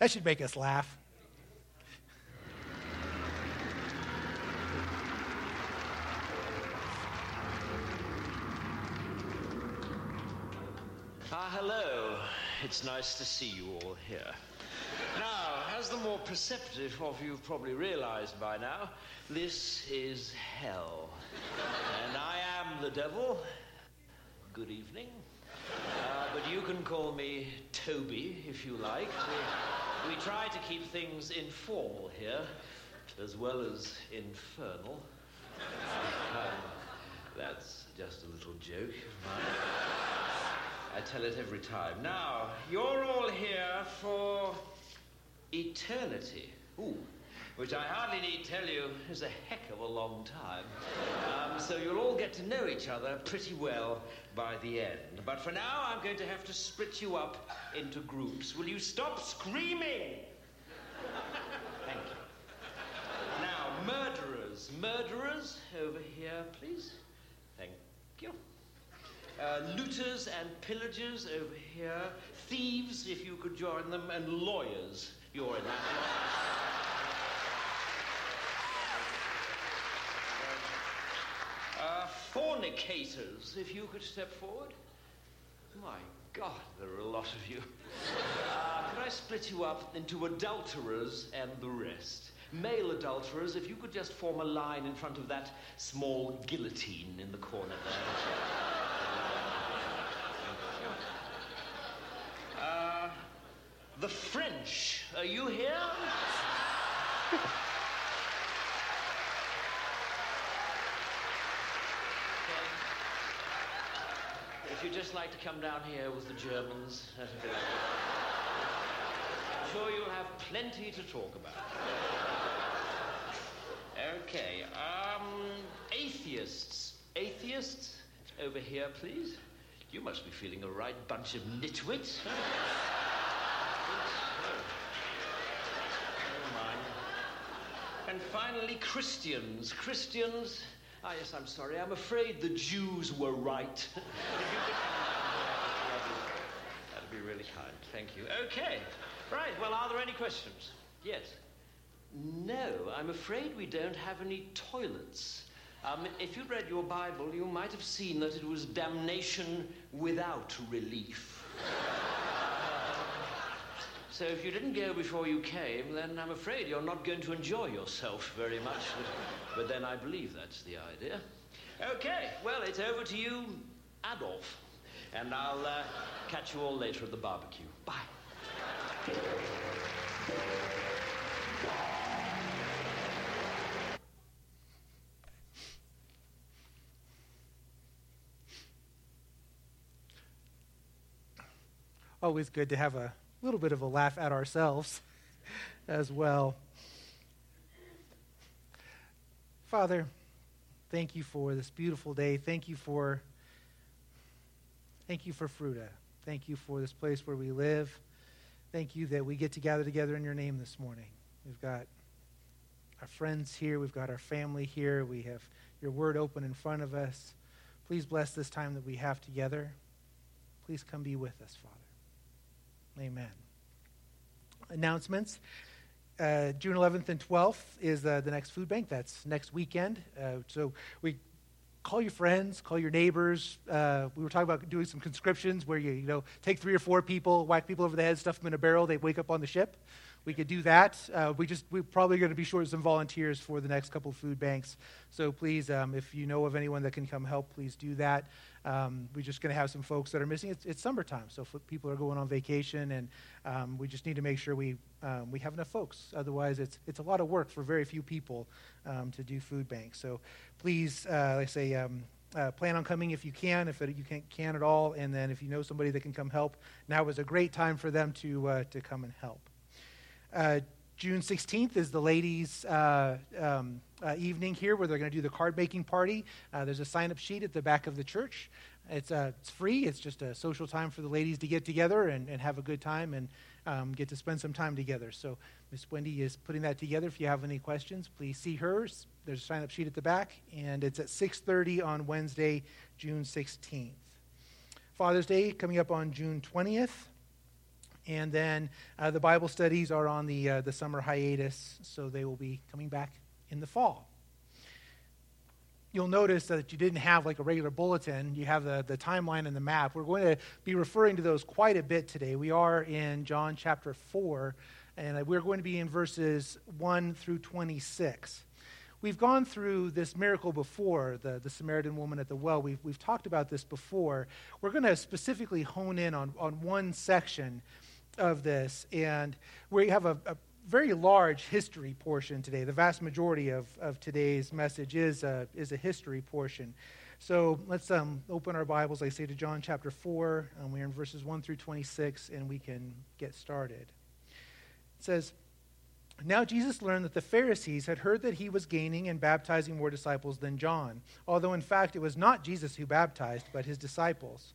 That should make us laugh. Ah, hello. It's nice to see you all here. Now, as the more perceptive of you probably realized by now, this is hell. And I am the devil. Good evening. Uh, but you can call me Toby if you like. We, try to keep things informal here, as well as infernal. Um, that's just a little joke of mine. I tell it every time. Now, you're all here for eternity. Ooh, which I hardly need tell you is a heck of a long time. Um, so you'll all get to know each other pretty well by the end. But for now, I'm going to have to split you up into groups. Will you stop screaming? Thank you. Now, murderers. Murderers, over here, please. Thank you. Uh, looters and pillagers over here. Thieves, if you could join them. And lawyers. You're in that Uh, fornicators, if you could step forward. My God, there are a lot of you. Uh, could I split you up into adulterers and the rest? Male adulterers, if you could just form a line in front of that small guillotine in the corner there. Uh, the French, are you here? If you'd just like to come down here with the Germans, that'd be. I'm sure you'll have plenty to talk about. Okay, um, atheists. Atheists, over here, please. You must be feeling a right bunch of nitwits. Never mind. And finally, Christians. Christians. Ah, yes, I'm sorry. I'm afraid the Jews were right. If you could come down here, That'd be really kind. Thank you. Okay. Right. Well, are there any questions? Yes. No, I'm afraid we don't have any toilets. Um, if you'd read your Bible, you might have seen that it was damnation without relief. So if you didn't go before you came, then I'm afraid you're not going to enjoy yourself very much. But, then I believe that's the idea. Okay, well, it's over to you, Adolf. And I'll uh, catch you all later at the barbecue. Bye. Always good to have a little bit of a laugh at ourselves as well. Father, thank you for this beautiful day. Thank you for thank you for Fruita. Thank you for this place where we live. Thank you that we get to gather together in your name this morning. We've got our friends here, we've got our family here, we have your word open in front of us. Please bless this time that we have together. Please come be with us, Father. Amen. Announcements. Uh, June 11th and 12th is uh, the next food bank. That's next weekend. Uh, so we call your friends, call your neighbors. Uh, we were talking about doing some conscriptions where you, you know, take three or four people, whack people over the head, stuff them in a barrel, they wake up on the ship. We could do that. Uh, we just we're probably going to be short some volunteers for the next couple food banks. So please, um, if you know of anyone that can come help, please do that. Um, we're just going to have some folks that are missing. It's, it's summertime, so people are going on vacation, and um, we just need to make sure we um, we have enough folks. Otherwise, it's it's a lot of work for very few people um, to do food banks. So please, uh, like I say. Um, uh, plan on coming if you can, if you can, can at all, and then if you know somebody that can come help, now is a great time for them to uh, to come and help. June 16th is the ladies' uh, um, uh, evening here where they're going to do the card making party. Uh, there's a sign up sheet at the back of the church. It's, uh, it's free, it's just a social time for the ladies to get together and, and have a good time and um, get to spend some time together. So, Miss Wendy is putting that together. If you have any questions, please see hers. There's a sign up sheet at the back, and it's at 6.30 on Wednesday, June 16th. Father's Day coming up on June 20th. And then uh, the Bible studies are on the, uh, the summer hiatus, so they will be coming back in the fall. You'll notice that you didn't have like a regular bulletin. You have the, the timeline and the map. We're going to be referring to those quite a bit today. We are in John chapter 4, and we're going to be in verses 1 through 26. We've gone through this miracle before, the, the Samaritan woman at the well. We've, we've talked about this before. We're going to specifically hone in on, on one section of this, and we have a, a very large history portion today. The vast majority of, of today's message is a, is a history portion. So let's um, open our Bibles, I say, to John chapter 4. Um, we're in verses 1 through 26, and we can get started. It says, now Jesus learned that the Pharisees had heard that he was gaining and baptizing more disciples than John, although in fact it was not Jesus who baptized, but his disciples.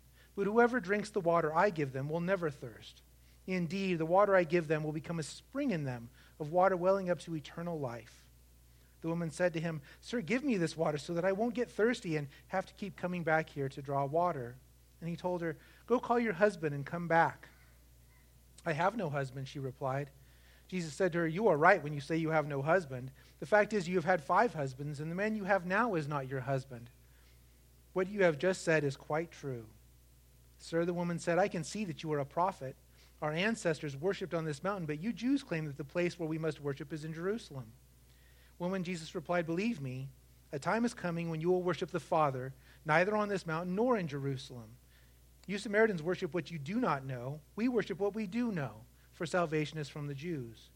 but whoever drinks the water I give them will never thirst. Indeed, the water I give them will become a spring in them of water welling up to eternal life. The woman said to him, Sir, give me this water so that I won't get thirsty and have to keep coming back here to draw water. And he told her, Go call your husband and come back. I have no husband, she replied. Jesus said to her, You are right when you say you have no husband. The fact is, you have had five husbands, and the man you have now is not your husband. What you have just said is quite true. Sir, the woman said, I can see that you are a prophet. Our ancestors worshipped on this mountain, but you Jews claim that the place where we must worship is in Jerusalem. Woman, Jesus replied, Believe me, a time is coming when you will worship the Father, neither on this mountain nor in Jerusalem. You Samaritans worship what you do not know. We worship what we do know, for salvation is from the Jews.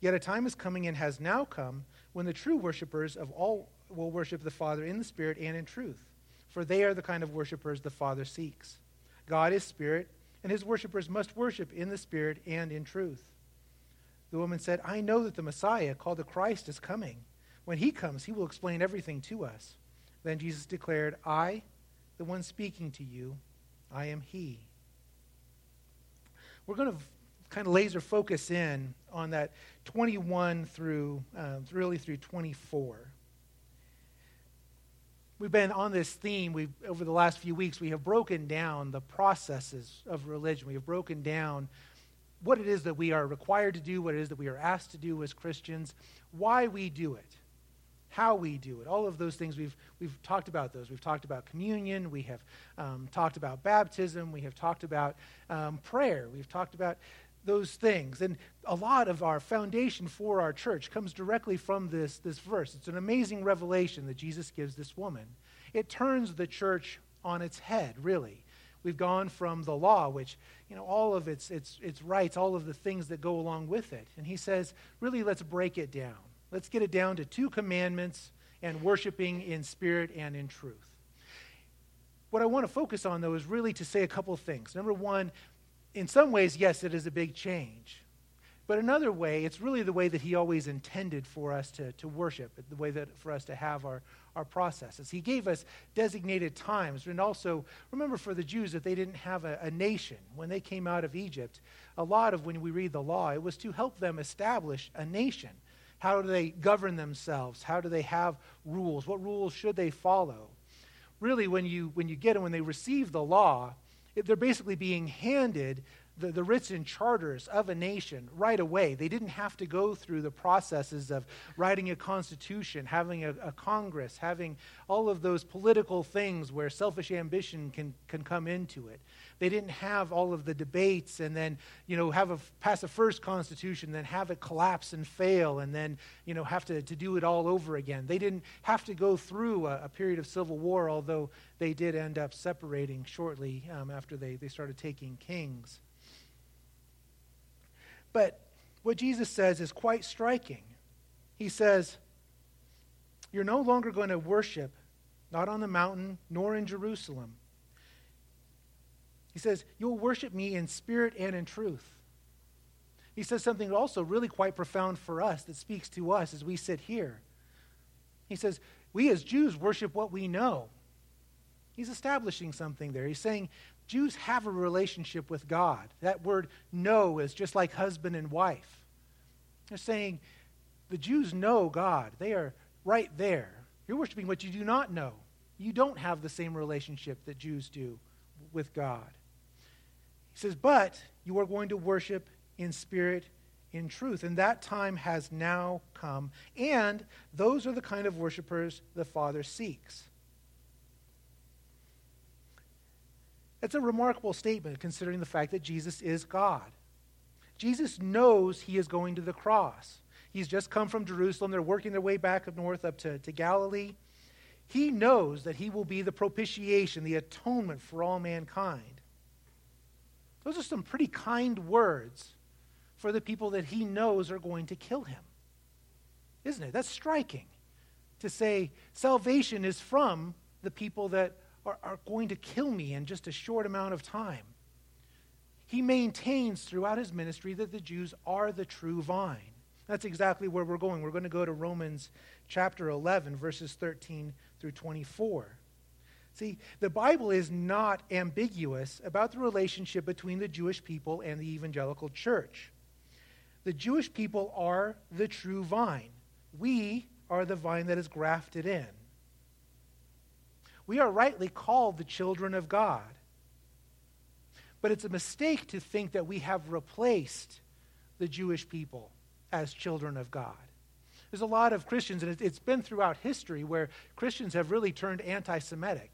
Yet a time is coming and has now come when the true worshippers of all will worship the Father in the Spirit and in truth, for they are the kind of worshippers the Father seeks. God is Spirit, and his worshippers must worship in the Spirit and in truth. The woman said, I know that the Messiah, called the Christ, is coming. When he comes, he will explain everything to us. Then Jesus declared, I, the one speaking to you, I am He. We're going to kind of laser focus in on that 21 through uh, really through 24. We've been on this theme we've, over the last few weeks. We have broken down the processes of religion. We have broken down what it is that we are required to do, what it is that we are asked to do as Christians, why we do it how we do it. All of those things, we've, we've talked about those. We've talked about communion. We have um, talked about baptism. We have talked about um, prayer. We've talked about those things. And a lot of our foundation for our church comes directly from this, this verse. It's an amazing revelation that Jesus gives this woman. It turns the church on its head, really. We've gone from the law, which, you know, all of its, its, its rights, all of the things that go along with it. And he says, really, let's break it down. Let's get it down to two commandments and worshiping in spirit and in truth. What I want to focus on, though, is really to say a couple things. Number one, in some ways, yes, it is a big change. But another way, it's really the way that he always intended for us to, to worship, the way that for us to have our, our processes. He gave us designated times. And also, remember for the Jews that they didn't have a, a nation. When they came out of Egypt, a lot of when we read the law, it was to help them establish a nation. How do they govern themselves? How do they have rules? What rules should they follow? Really, when you, when you get them, when they receive the law, they're basically being handed the, the and charters of a nation right away. They didn't have to go through the processes of writing a constitution, having a, a Congress, having all of those political things where selfish ambition can, can come into it. They didn't have all of the debates and then, you know, have a, pass a first constitution, then have it collapse and fail, and then, you know, have to, to do it all over again. They didn't have to go through a, a period of civil war, although they did end up separating shortly um, after they, they started taking kings. But what Jesus says is quite striking. He says, You're no longer going to worship, not on the mountain, nor in Jerusalem. He says, You'll worship me in spirit and in truth. He says something also really quite profound for us that speaks to us as we sit here. He says, We as Jews worship what we know. He's establishing something there. He's saying Jews have a relationship with God. That word know is just like husband and wife. They're saying the Jews know God, they are right there. You're worshiping what you do not know. You don't have the same relationship that Jews do with God. He says, but you are going to worship in spirit, in truth. And that time has now come. And those are the kind of worshipers the Father seeks. That's a remarkable statement considering the fact that Jesus is God. Jesus knows he is going to the cross. He's just come from Jerusalem. They're working their way back up north up to, to Galilee. He knows that he will be the propitiation, the atonement for all mankind. Those are some pretty kind words for the people that he knows are going to kill him. Isn't it? That's striking to say salvation is from the people that are, are going to kill me in just a short amount of time. He maintains throughout his ministry that the Jews are the true vine. That's exactly where we're going. We're going to go to Romans chapter 11, verses 13 through 24. See, the Bible is not ambiguous about the relationship between the Jewish people and the evangelical church. The Jewish people are the true vine. We are the vine that is grafted in. We are rightly called the children of God. But it's a mistake to think that we have replaced the Jewish people as children of God. There's a lot of Christians, and it's been throughout history, where Christians have really turned anti Semitic,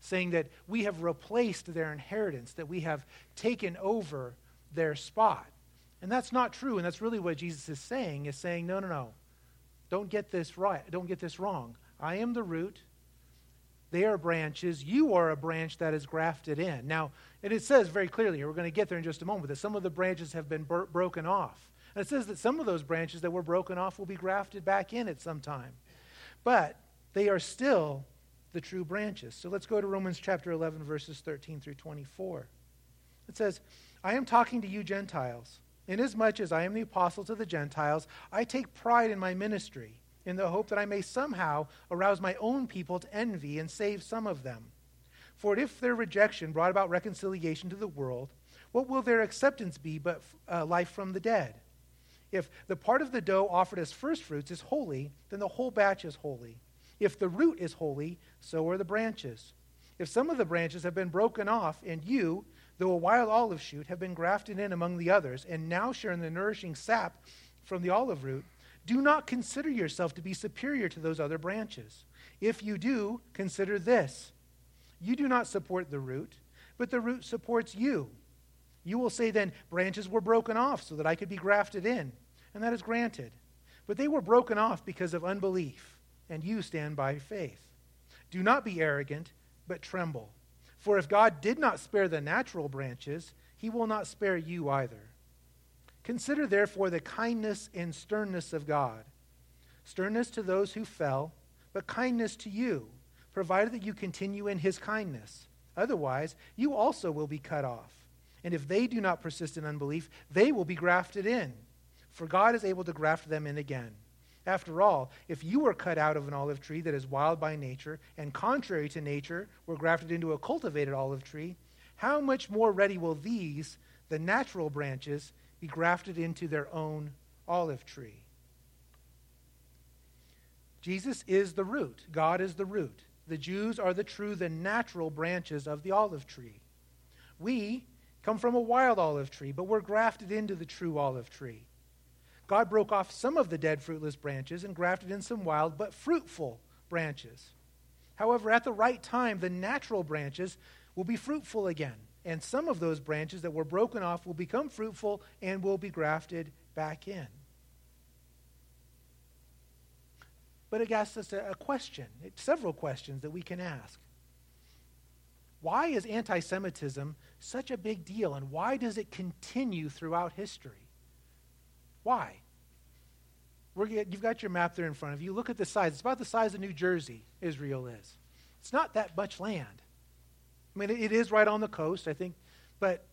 saying that we have replaced their inheritance, that we have taken over their spot. And that's not true, and that's really what Jesus is saying, is saying, no, no, no. Don't get this right. Don't get this wrong. I am the root. They are branches. You are a branch that is grafted in. Now, and it says very clearly, we're going to get there in just a moment, that some of the branches have been bur- broken off. And it says that some of those branches that were broken off will be grafted back in at some time. But they are still the true branches. So let's go to Romans chapter 11, verses 13 through 24. It says, I am talking to you, Gentiles. Inasmuch as I am the apostle to the Gentiles, I take pride in my ministry in the hope that I may somehow arouse my own people to envy and save some of them. For if their rejection brought about reconciliation to the world, what will their acceptance be but uh, life from the dead? If the part of the dough offered as firstfruits is holy, then the whole batch is holy. If the root is holy, so are the branches. If some of the branches have been broken off, and you, though a wild olive shoot, have been grafted in among the others, and now share in the nourishing sap from the olive root, do not consider yourself to be superior to those other branches. If you do, consider this you do not support the root, but the root supports you. You will say then, Branches were broken off so that I could be grafted in. And that is granted. But they were broken off because of unbelief, and you stand by faith. Do not be arrogant, but tremble. For if God did not spare the natural branches, he will not spare you either. Consider therefore the kindness and sternness of God. Sternness to those who fell, but kindness to you, provided that you continue in his kindness. Otherwise, you also will be cut off. And if they do not persist in unbelief, they will be grafted in. For God is able to graft them in again. After all, if you were cut out of an olive tree that is wild by nature, and contrary to nature were grafted into a cultivated olive tree, how much more ready will these, the natural branches, be grafted into their own olive tree. Jesus is the root. God is the root. The Jews are the true, the natural branches of the olive tree. We come from a wild olive tree, but we're grafted into the true olive tree. God broke off some of the dead fruitless branches and grafted in some wild but fruitful branches. However, at the right time, the natural branches will be fruitful again, and some of those branches that were broken off will become fruitful and will be grafted back in. But it asks us a, question, several questions that we can ask. Why is anti Semitism such a big deal, and why does it continue throughout history? Why? you've got your map there in front of you. Look at the size. It's about the size of New Jersey, Israel is. It's not that much land. I mean, it, is right on the coast, I think, but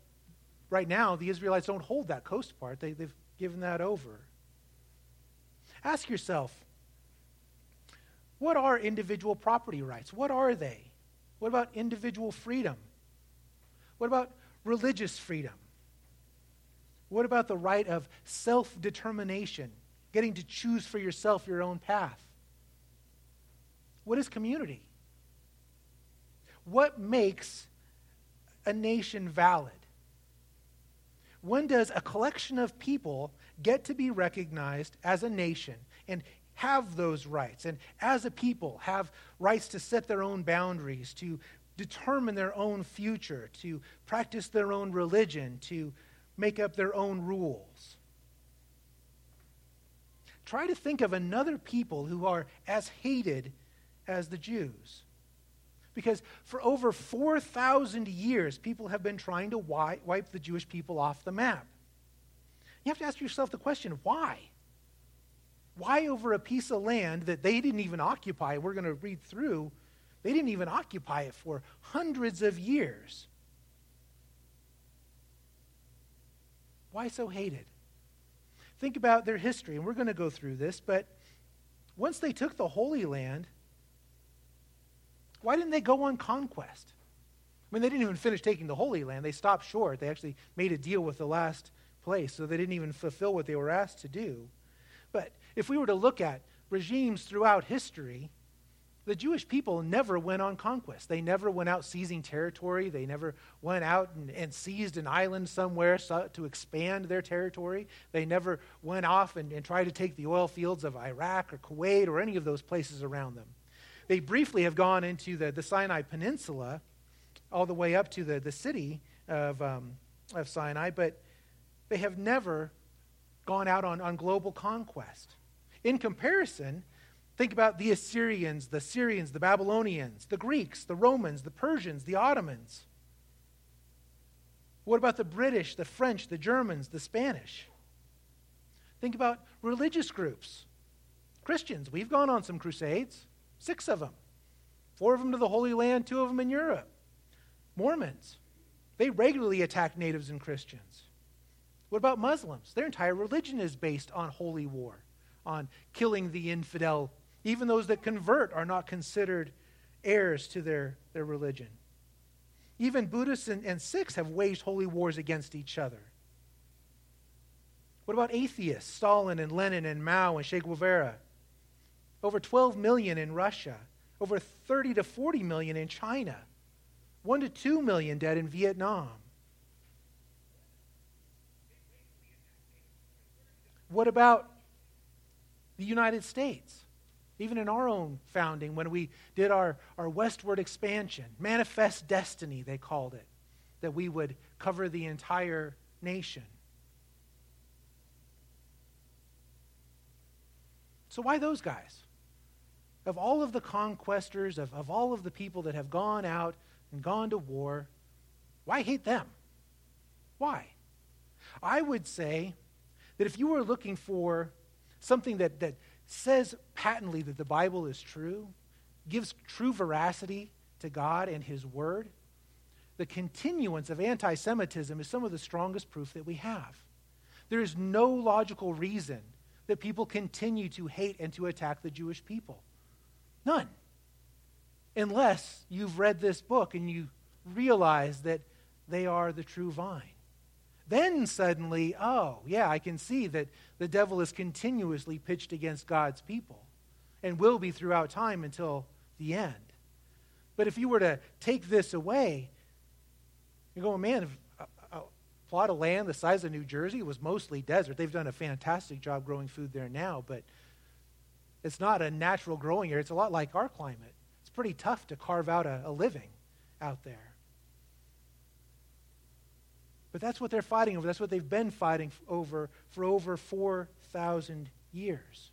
right now the Israelites don't hold that coast part. They, they've given that over. Ask yourself what are individual property rights? What are they? What about individual freedom? What about religious freedom? What about the right of self determination, getting to choose for yourself your own path? What is community? What makes a nation valid? When does a collection of people get to be recognized as a nation and have those rights and as a people have rights to set their own boundaries, to determine their own future, to practice their own religion, to make up their own rules. Try to think of another people who are as hated as the Jews. Because for over 4,000 years, people have been trying to wipe the Jewish people off the map. You have to ask yourself the question why? Why over a piece of land that they didn't even occupy? We're going to read through. They didn't even occupy it for hundreds of years. Why so hated? Think about their history, and we're going to go through this, but once they took the Holy Land, why didn't they go on conquest? I mean, they didn't even finish taking the Holy Land. They stopped short. They actually made a deal with the last place, so they didn't even fulfill what they were asked to do. But if we were to look at regimes throughout history, the Jewish people never went on conquest. They never went out seizing territory. They never went out and, and seized an island somewhere so, to expand their territory. They never went off and, and tried to take the oil fields of Iraq or Kuwait or any of those places around them. They briefly have gone into the, the Sinai Peninsula, all the way up to the, the city of, um, of Sinai, but they have never gone out on, on global conquest. In comparison, think about the Assyrians, the Syrians, the Babylonians, the Greeks, the Romans, the Persians, the Ottomans. What about the British, the French, the Germans, the Spanish? Think about religious groups. Christians, we've gone on some crusades, six of them. Four of them to the Holy Land, two of them in Europe. Mormons, they regularly attack natives and Christians. What about Muslims? Their entire religion is based on holy war, on killing the infidel. Even those that convert are not considered heirs to their, their religion. Even Buddhists and, and Sikhs have waged holy wars against each other. What about atheists? Stalin and Lenin and Mao and Che Guevara. Over 12 million in Russia. Over 30 to 40 million in China. 1 to 2 million dead in Vietnam. What about the United States? Even in our own founding, when we did our, our westward expansion, manifest destiny, they called it, that we would cover the entire nation. So, why those guys? Of all of the conquestors, of, of all of the people that have gone out and gone to war, why hate them? Why? I would say that if you were looking for something that, that says patently that the Bible is true, gives true veracity to God and His Word, the continuance of anti Semitism is some of the strongest proof that we have. There is no logical reason that people continue to hate and to attack the Jewish people. None. Unless you've read this book and you realize that they are the true vine. Then suddenly, oh, yeah, I can see that the devil is continuously pitched against God's people and will be throughout time until the end. But if you were to take this away, you're going, man, a, uh, plot of land the size of New Jersey was mostly desert. They've done a fantastic job growing food there now, but it's not a natural growing area. It's a lot like our climate. It's pretty tough to carve out a, a living out there. But that's what they're fighting over. That's what they've been fighting over for over 4,000 years.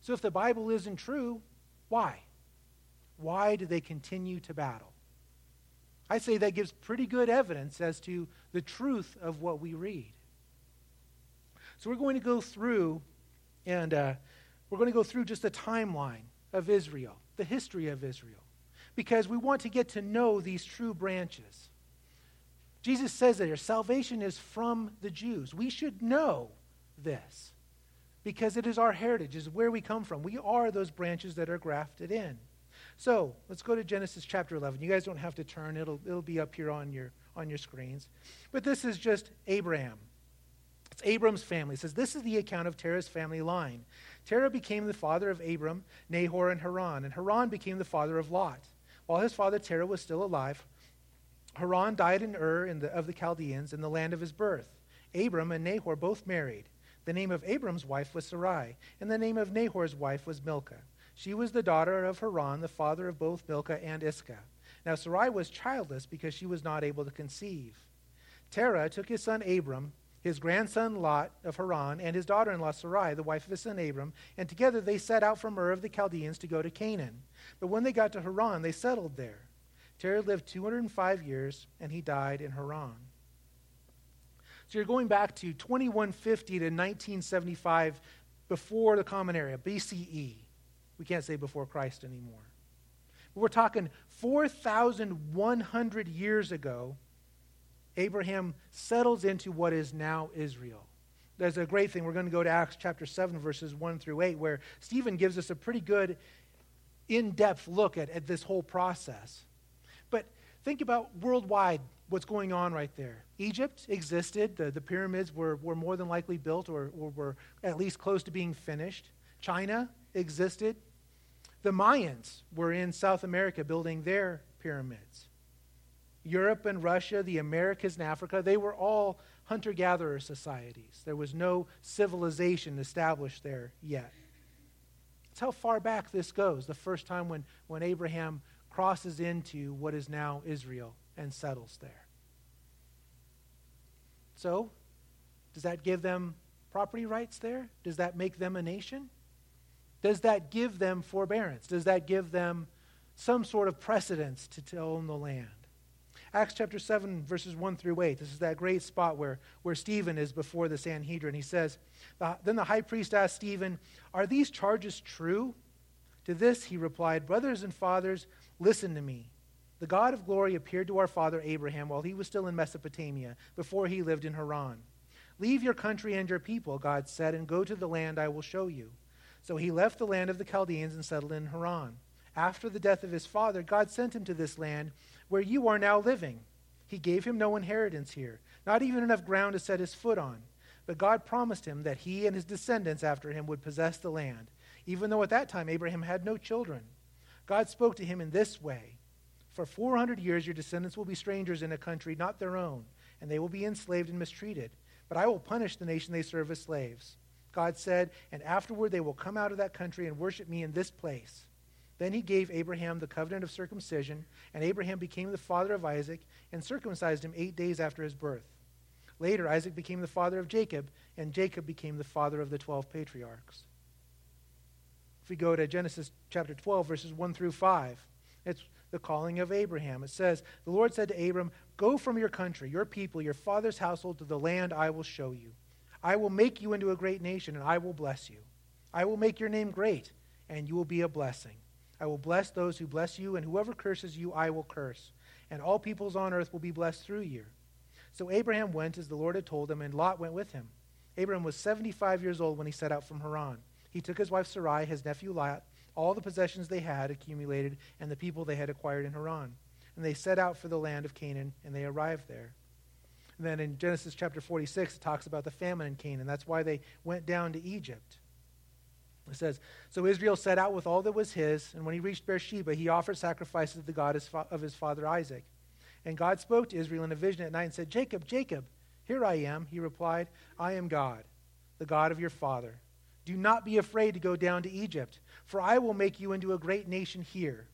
So if the Bible isn't true, why? Why do they continue to battle? I say that gives pretty good evidence as to the truth of what we read. So we're going to go through, and uh, we're going to go through just a timeline of Israel, the history of Israel, because we want to get to know these true branches. Jesus says that here salvation is from the Jews. We should know this because it is our heritage, is where we come from. We are those branches that are grafted in. So let's go to Genesis chapter 11. You guys don't have to turn, it'll, it'll be up here on your, on your screens. But this is just Abraham. It's Abram's family. It says, This is the account of Terah's family line. Terah became the father of Abram, Nahor, and Haran, and Haran became the father of Lot. While his father Terah was still alive, Haran died in Ur in the, of the Chaldeans in the land of his birth. Abram and Nahor both married. The name of Abram's wife was Sarai, and the name of Nahor's wife was Milcah. She was the daughter of Haran, the father of both Milcah and Iscah. Now Sarai was childless because she was not able to conceive. Terah took his son Abram, his grandson Lot of Haran, and his daughter in law Sarai, the wife of his son Abram, and together they set out from Ur of the Chaldeans to go to Canaan. But when they got to Haran, they settled there. Terah lived 205 years, and he died in Haran. So you're going back to 2150 to 1975 before the Common Era, BCE. We can't say before Christ anymore. But we're talking 4,100 years ago, Abraham settles into what is now Israel. There's a great thing. We're going to go to Acts chapter 7, verses 1 through 8, where Stephen gives us a pretty good, in depth look at, at this whole process. But think about worldwide what's going on right there. Egypt existed, the, the pyramids were, were more than likely built or, or were at least close to being finished. China existed. The Mayans were in South America building their pyramids. Europe and Russia, the Americas and Africa, they were all hunter gatherer societies. There was no civilization established there yet. That's how far back this goes, the first time when, when Abraham crosses into what is now Israel and settles there. So, does that give them property rights there? Does that make them a nation? Does that give them forbearance? Does that give them some sort of precedence to, to own the land? Acts chapter 7, verses 1 through 8. This is that great spot where, where Stephen is before the Sanhedrin. He says, Then the high priest asked Stephen, Are these charges true? To this he replied, Brothers and fathers, Listen to me. The God of glory appeared to our father Abraham while he was still in Mesopotamia, before he lived in Haran. Leave your country and your people, God said, and go to the land I will show you. So he left the land of the Chaldeans and settled in Haran. After the death of his father, God sent him to this land where you are now living. He gave him no inheritance here, not even enough ground to set his foot on. But God promised him that he and his descendants after him would possess the land, even though at that time Abraham had no children. God spoke to him in this way For 400 years your descendants will be strangers in a country not their own, and they will be enslaved and mistreated. But I will punish the nation they serve as slaves. God said, And afterward they will come out of that country and worship me in this place. Then he gave Abraham the covenant of circumcision, and Abraham became the father of Isaac and circumcised him eight days after his birth. Later, Isaac became the father of Jacob, and Jacob became the father of the twelve patriarchs. If we go to Genesis chapter 12, verses 1 through 5, it's the calling of Abraham. It says, The Lord said to Abram, Go from your country, your people, your father's household to the land I will show you. I will make you into a great nation, and I will bless you. I will make your name great, and you will be a blessing. I will bless those who bless you, and whoever curses you, I will curse. And all peoples on earth will be blessed through you. So Abraham went as the Lord had told him, and Lot went with him. Abraham was 75 years old when he set out from Haran. He took his wife Sarai, his nephew Lot, all the possessions they had accumulated, and the people they had acquired in Haran. And they set out for the land of Canaan, and they arrived there. And then in Genesis chapter 46, it talks about the famine in Canaan. That's why they went down to Egypt. It says, So Israel set out with all that was his, and when he reached Beersheba, he offered sacrifices to the God of his father Isaac. And God spoke to Israel in a vision at night and said, Jacob, Jacob, here I am. He replied, I am God, the God of your father. Do not be afraid to go down to Egypt, for I will make you into a great nation here.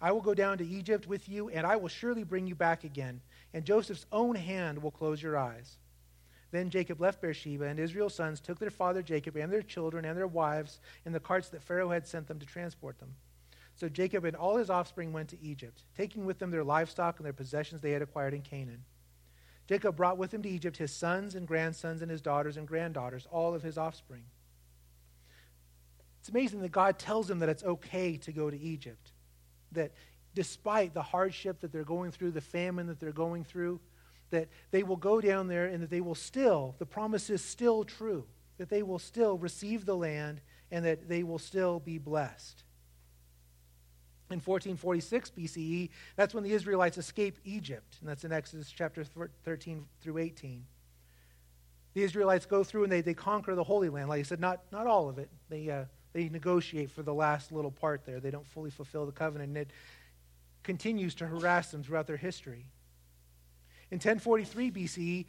I will go down to Egypt with you, and I will surely bring you back again, and Joseph's own hand will close your eyes. Then Jacob left Beersheba, and Israel's sons took their father Jacob and their children and their wives in the carts that Pharaoh had sent them to transport them. So Jacob and all his offspring went to Egypt, taking with them their livestock and their possessions they had acquired in Canaan. Jacob brought with him to Egypt his sons and grandsons and his daughters and granddaughters, all of his offspring. It's amazing that God tells him that it's okay to go to Egypt. That despite the hardship that they're going through, the famine that they're going through, that they will go down there and that they will still, the promise is still true, that they will still receive the land and that they will still be blessed. In 1446 BCE, that's when the Israelites escape Egypt, and that's in Exodus chapter 13 through 18. The Israelites go through and they, they conquer the Holy Land. Like I said, not, not all of it. They, uh, they negotiate for the last little part there. They don't fully fulfill the covenant, and it continues to harass them throughout their history. In 1043 BCE,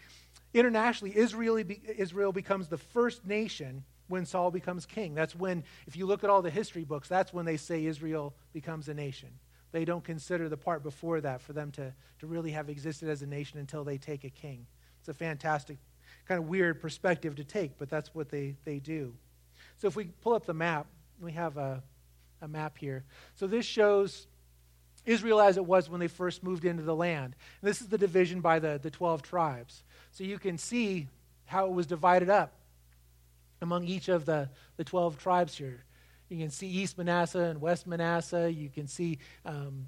internationally, Israel, Israel becomes the first nation when Saul becomes king. That's when, if you look at all the history books, that's when they say Israel becomes a nation. They don't consider the part before that for them to, to really have existed as a nation until they take a king. It's a fantastic, kind of weird perspective to take, but that's what they, they do. So if we pull up the map, we have a, a map here. So this shows Israel as it was when they first moved into the land. And this is the division by the, the 12 tribes. So you can see how it was divided up among each of the, the 12 tribes here. You can see East Manasseh and West Manasseh. You can see um,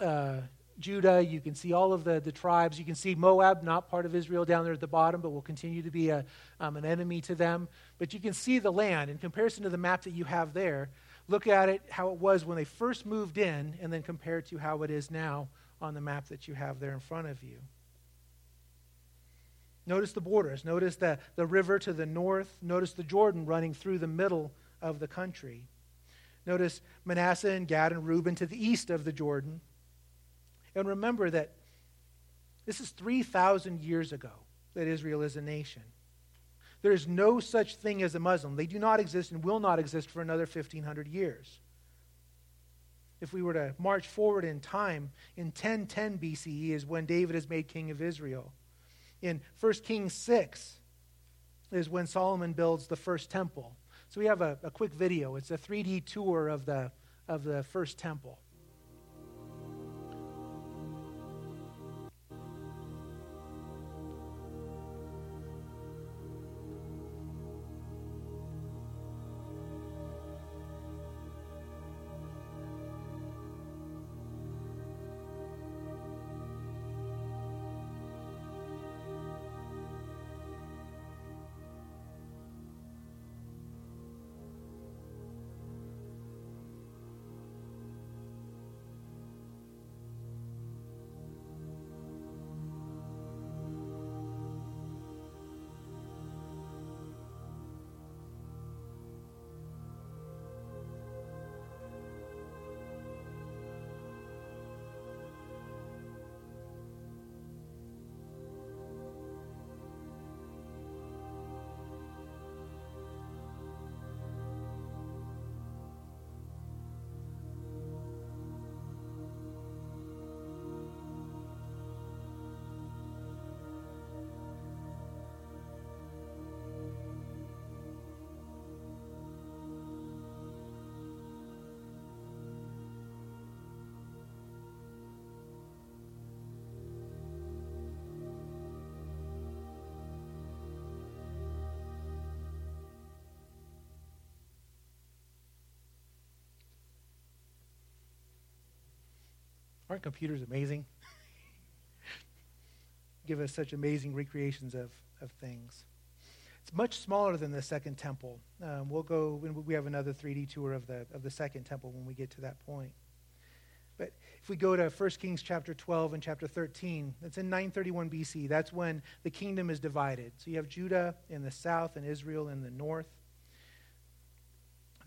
uh, Judah. You can see all of the, the tribes. You can see Moab, not part of Israel, down there at the bottom, but will continue to be a, um, an enemy to them. But you can see the land in comparison to the map that you have there. Look at it, how it was when they first moved in, and then compare it to how it is now on the map that you have there in front of you. Notice the borders. Notice the, the river to the north. Notice the Jordan running through the middle of the country. Notice Manasseh and Gad and Reuben to the east of the Jordan. And remember that this is 3,000 years ago that Israel is a nation. There is no such thing as a Muslim. They do not exist and will not exist for another 1,500 years. If we were to march forward in time, in 1010 BCE is when David is made king of Israel in 1 Kings 6 is when Solomon builds the first temple. So we have a, a quick video. It's a 3D tour of the, of the first temple. Aren't computers amazing? Give us such amazing recreations of, of things. It's much smaller than the second temple. Um, we'll go, we have another 3D tour of the, of the second temple when we get to that point. But if we go to 1 Kings chapter 12 and chapter 13, that's in 931 BC. That's when the kingdom is divided. So you have Judah in the south and Israel in the north.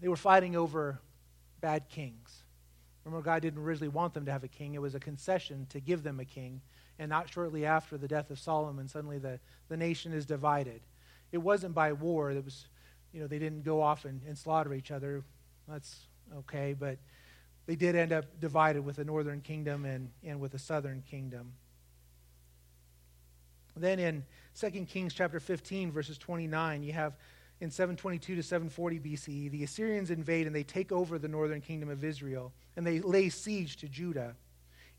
They were fighting over bad kings. Remember, God didn't originally want them to have a king. It was a concession to give them a king. And not shortly after the death of Solomon, suddenly the, the nation is divided. It wasn't by war. It was, you know, they didn't go off and, and slaughter each other. That's okay, but they did end up divided with the northern kingdom and, and with the southern kingdom. Then in 2 Kings chapter 15, verses 29, you have in 722 to 740 BCE, the Assyrians invade and they take over the northern kingdom of Israel and they lay siege to Judah.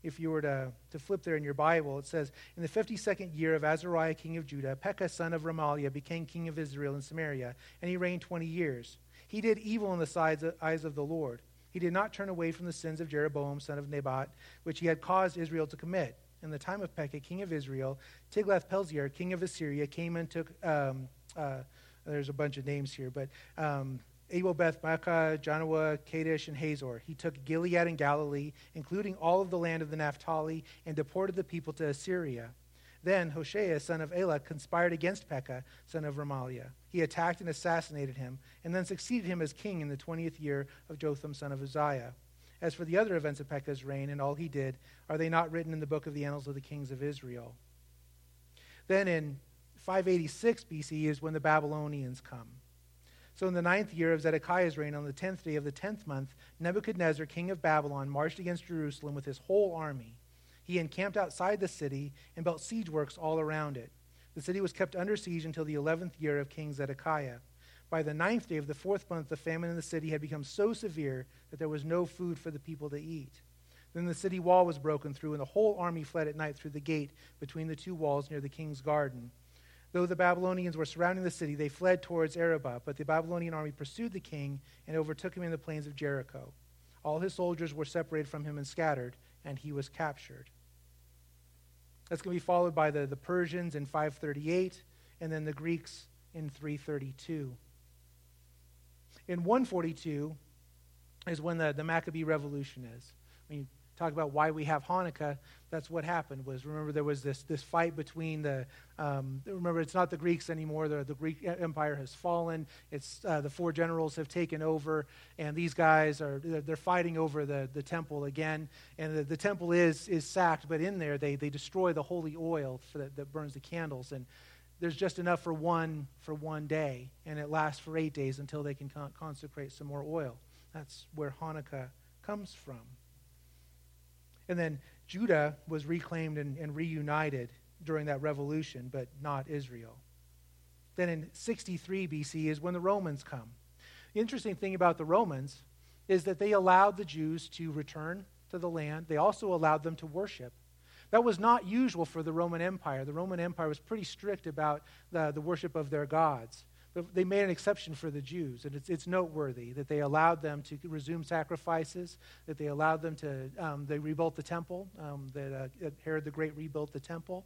If you were to, to flip there in your Bible, it says, In the 52nd year of Azariah, king of Judah, Pekah, son of Remaliah, became king of Israel in Samaria, and he reigned 20 years. He did evil in the eyes of the Lord. He did not turn away from the sins of Jeroboam, son of Nebat, which he had caused Israel to commit. In the time of Pekah, king of Israel, Tiglath-Pileser, king of Assyria, came and took um, uh, there's a bunch of names here, but um, Abel Beth Maacah, Janoah, Kadesh, and Hazor. He took Gilead and Galilee, including all of the land of the Naphtali, and deported the people to Assyria. Then Hoshea, son of Elah, conspired against Pekah, son of Remaliah. He attacked and assassinated him, and then succeeded him as king in the 20th year of Jotham, son of Uzziah. As for the other events of Pekah's reign and all he did, are they not written in the book of the annals of the kings of Israel? Then in 586 BC is when the Babylonians come. So, in the ninth year of Zedekiah's reign, on the tenth day of the tenth month, Nebuchadnezzar, king of Babylon, marched against Jerusalem with his whole army. He encamped outside the city and built siege works all around it. The city was kept under siege until the eleventh year of King Zedekiah. By the ninth day of the fourth month, the famine in the city had become so severe that there was no food for the people to eat. Then the city wall was broken through, and the whole army fled at night through the gate between the two walls near the king's garden. Though the Babylonians were surrounding the city, they fled towards Arabah, but the Babylonian army pursued the king and overtook him in the plains of Jericho. All his soldiers were separated from him and scattered, and he was captured. That's going to be followed by the, the Persians in 538, and then the Greeks in 332. In 142 is when the, the Maccabee Revolution is. When you talk about why we have Hanukkah, that's what happened. Was remember there was this this fight between the um, remember it's not the Greeks anymore. The, the Greek Empire has fallen. It's uh, the four generals have taken over, and these guys are they're fighting over the, the temple again. And the, the temple is is sacked, but in there they they destroy the holy oil the, that burns the candles and there's just enough for one for one day, and it lasts for eight days until they can con- consecrate some more oil. That's where Hanukkah comes from. And then Judah was reclaimed and, and reunited during that revolution, but not Israel. Then in 63 BC is when the Romans come. The interesting thing about the Romans is that they allowed the Jews to return to the land. They also allowed them to worship. That was not usual for the Roman Empire. The Roman Empire was pretty strict about the, the worship of their gods. They made an exception for the Jews, and it's, it's noteworthy that they allowed them to resume sacrifices, that they allowed them to, um, they rebuilt the temple, um, that uh, Herod the Great rebuilt the temple,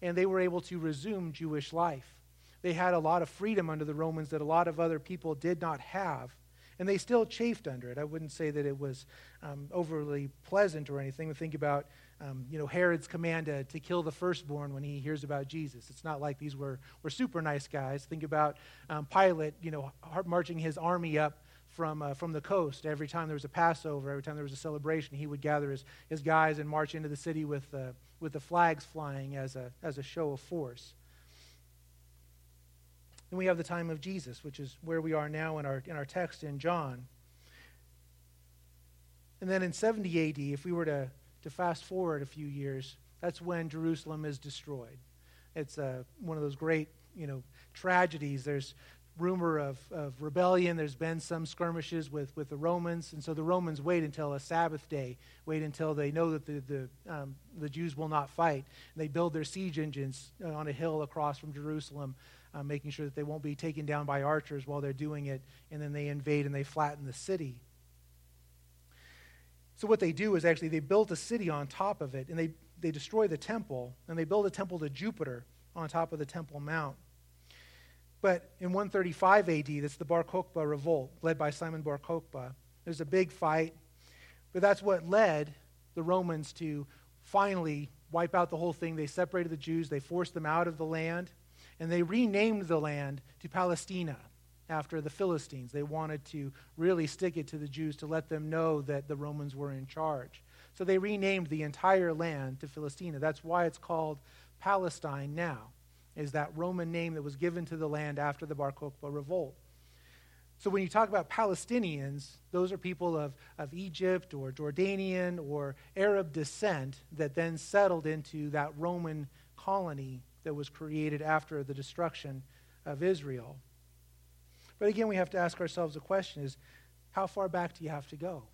and they were able to resume Jewish life. They had a lot of freedom under the Romans that a lot of other people did not have, and they still chafed under it. I wouldn't say that it was um, overly pleasant or anything. Think about um, you know, Herod's command to, to kill the firstborn when he hears about Jesus. It's not like these were, were super nice guys. Think about um, Pilate, you know, marching his army up from, uh, from the coast. Every time there was a Passover, every time there was a celebration, he would gather his, his guys and march into the city with, uh, with the flags flying as a, as a show of force. Then we have the time of Jesus, which is where we are now in our, in our text in John. And then in 70 AD, if we were to to fast forward a few years, that's when Jerusalem is destroyed. It's uh, one of those great, you know, tragedies. There's rumor of, of rebellion. There's been some skirmishes with, with the Romans. And so the Romans wait until a Sabbath day, wait until they know that the, the, um, the Jews will not fight. And they build their siege engines uh, on a hill across from Jerusalem, uh, making sure that they won't be taken down by archers while they're doing it. And then they invade and they flatten the city. So what they do is actually they build a city on top of it, and they, they destroy the temple, and they build a temple to Jupiter on top of the Temple Mount. But in 135 AD, that's the Bar Kokhba revolt, led by Simon Bar Kokhba. There's a big fight, but that's what led the Romans to finally wipe out the whole thing. They separated the Jews, they forced them out of the land, and they renamed the land to Palestina. After the Philistines. They wanted to really stick it to the Jews to let them know that the Romans were in charge. So they renamed the entire land to Philistina. That's why it's called Palestine now, is that Roman name that was given to the land after the Bar Kokhba revolt. So when you talk about Palestinians, those are people of, of Egypt or Jordanian or Arab descent that then settled into that Roman colony that was created after the destruction of Israel. But again, we have to ask ourselves the question is how far back do you have to go?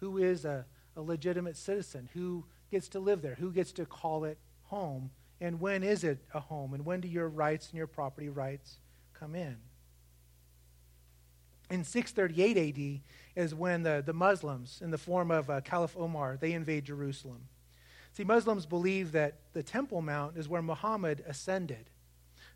Who is a, a legitimate citizen? Who gets to live there? Who gets to call it home? And when is it a home? And when do your rights and your property rights come in? In 638 AD is when the, the Muslims, in the form of uh, Caliph Omar, they invade Jerusalem. See, Muslims believe that the Temple Mount is where Muhammad ascended.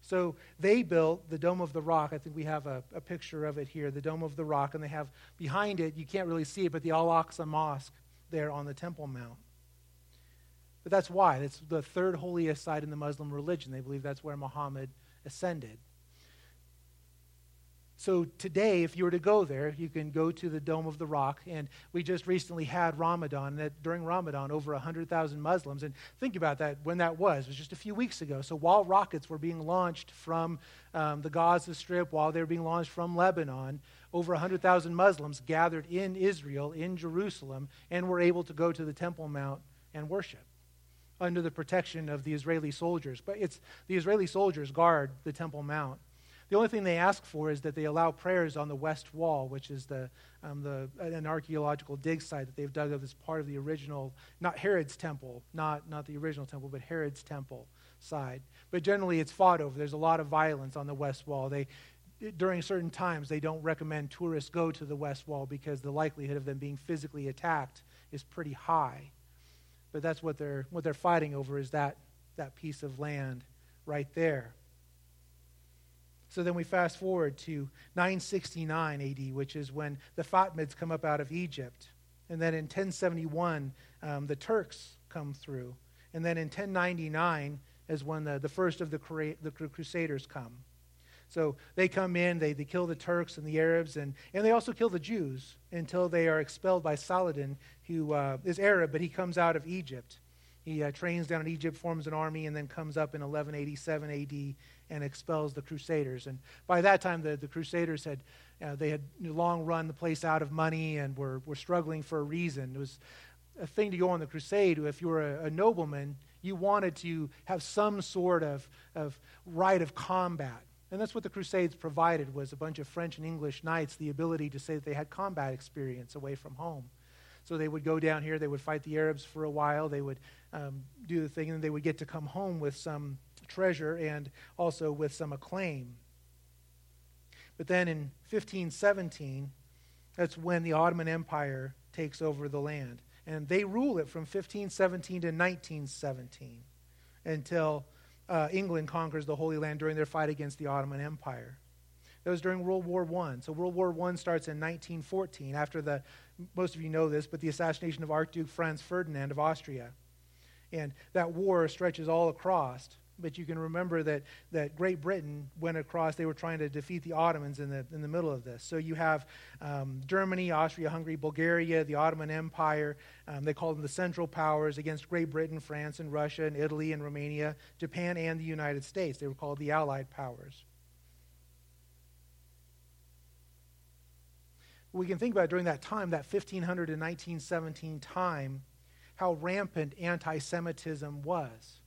So they built the Dome of the Rock. I think we have a, a, picture of it here, the Dome of the Rock, and they have behind it, you can't really see it, but the Al Aqsa Mosque there on the Temple Mount. But that's why. It's the third holiest site in the Muslim religion. They believe that's where Muhammad ascended. So today, if you were to go there, you can go to the Dome of the Rock. And we just recently had Ramadan. That during Ramadan, over 100,000 Muslims. And think about that, when that was. It was just a few weeks ago. So while rockets were being launched from um, the Gaza Strip, while they were being launched from Lebanon, over 100,000 Muslims gathered in Israel, in Jerusalem, and were able to go to the Temple Mount and worship under the protection of the Israeli soldiers. But it's the Israeli soldiers guard the Temple Mount. The only thing they ask for is that they allow prayers on the west wall, which is the, um, the, an archaeological dig site that they've dug up as part of the original, not Herod's temple, not, not the original temple, but Herod's temple side. But generally it's fought over. There's a lot of violence on the west wall. They, during certain times, they don't recommend tourists go to the west wall because the likelihood of them being physically attacked is pretty high. But that's what they're, what they're fighting over is that, that piece of land right there. So then we fast forward to 969 AD, which is when the Fatimids come up out of Egypt. And then in 1071, um, the Turks come through. And then in 1099 is when the, the first of the, the Crusaders come. So they come in, they, they kill the Turks and the Arabs, and, and they also kill the Jews until they are expelled by Saladin, who uh, is Arab, but he comes out of Egypt. He uh, trains down in Egypt, forms an army, and then comes up in 1187 AD and expels the Crusaders. And by that time, the, the Crusaders had uh, they had long run the place out of money and were, were struggling for a reason. It was a thing to go on the crusade. If you were a, a nobleman, you wanted to have some sort of, of right of combat. And that's what the Crusades provided was a bunch of French and English knights the ability to say that they had combat experience away from home. So they would go down here, they would fight the Arabs for a while, they would um, do the thing, and they would get to come home with some treasure and also with some acclaim. But then in 1517, that's when the Ottoman Empire takes over the land. And they rule it from 1517 to 1917 until uh, England conquers the Holy Land during their fight against the Ottoman Empire. That was during World War I. So World War I starts in 1914 after the, most of you know this, but the assassination of Archduke Franz Ferdinand of Austria. And that war stretches all across but you can remember that, that Great Britain went across, they were trying to defeat the Ottomans in the, in the middle of this. So you have um, Germany, Austria, Hungary, Bulgaria, the Ottoman Empire. Um, they called them the Central Powers against Great Britain, France, and Russia, and Italy, and Romania, Japan, and the United States. They were called the Allied Powers. We can think about during that time, that 1500 to 1917 time, how rampant anti Semitism was.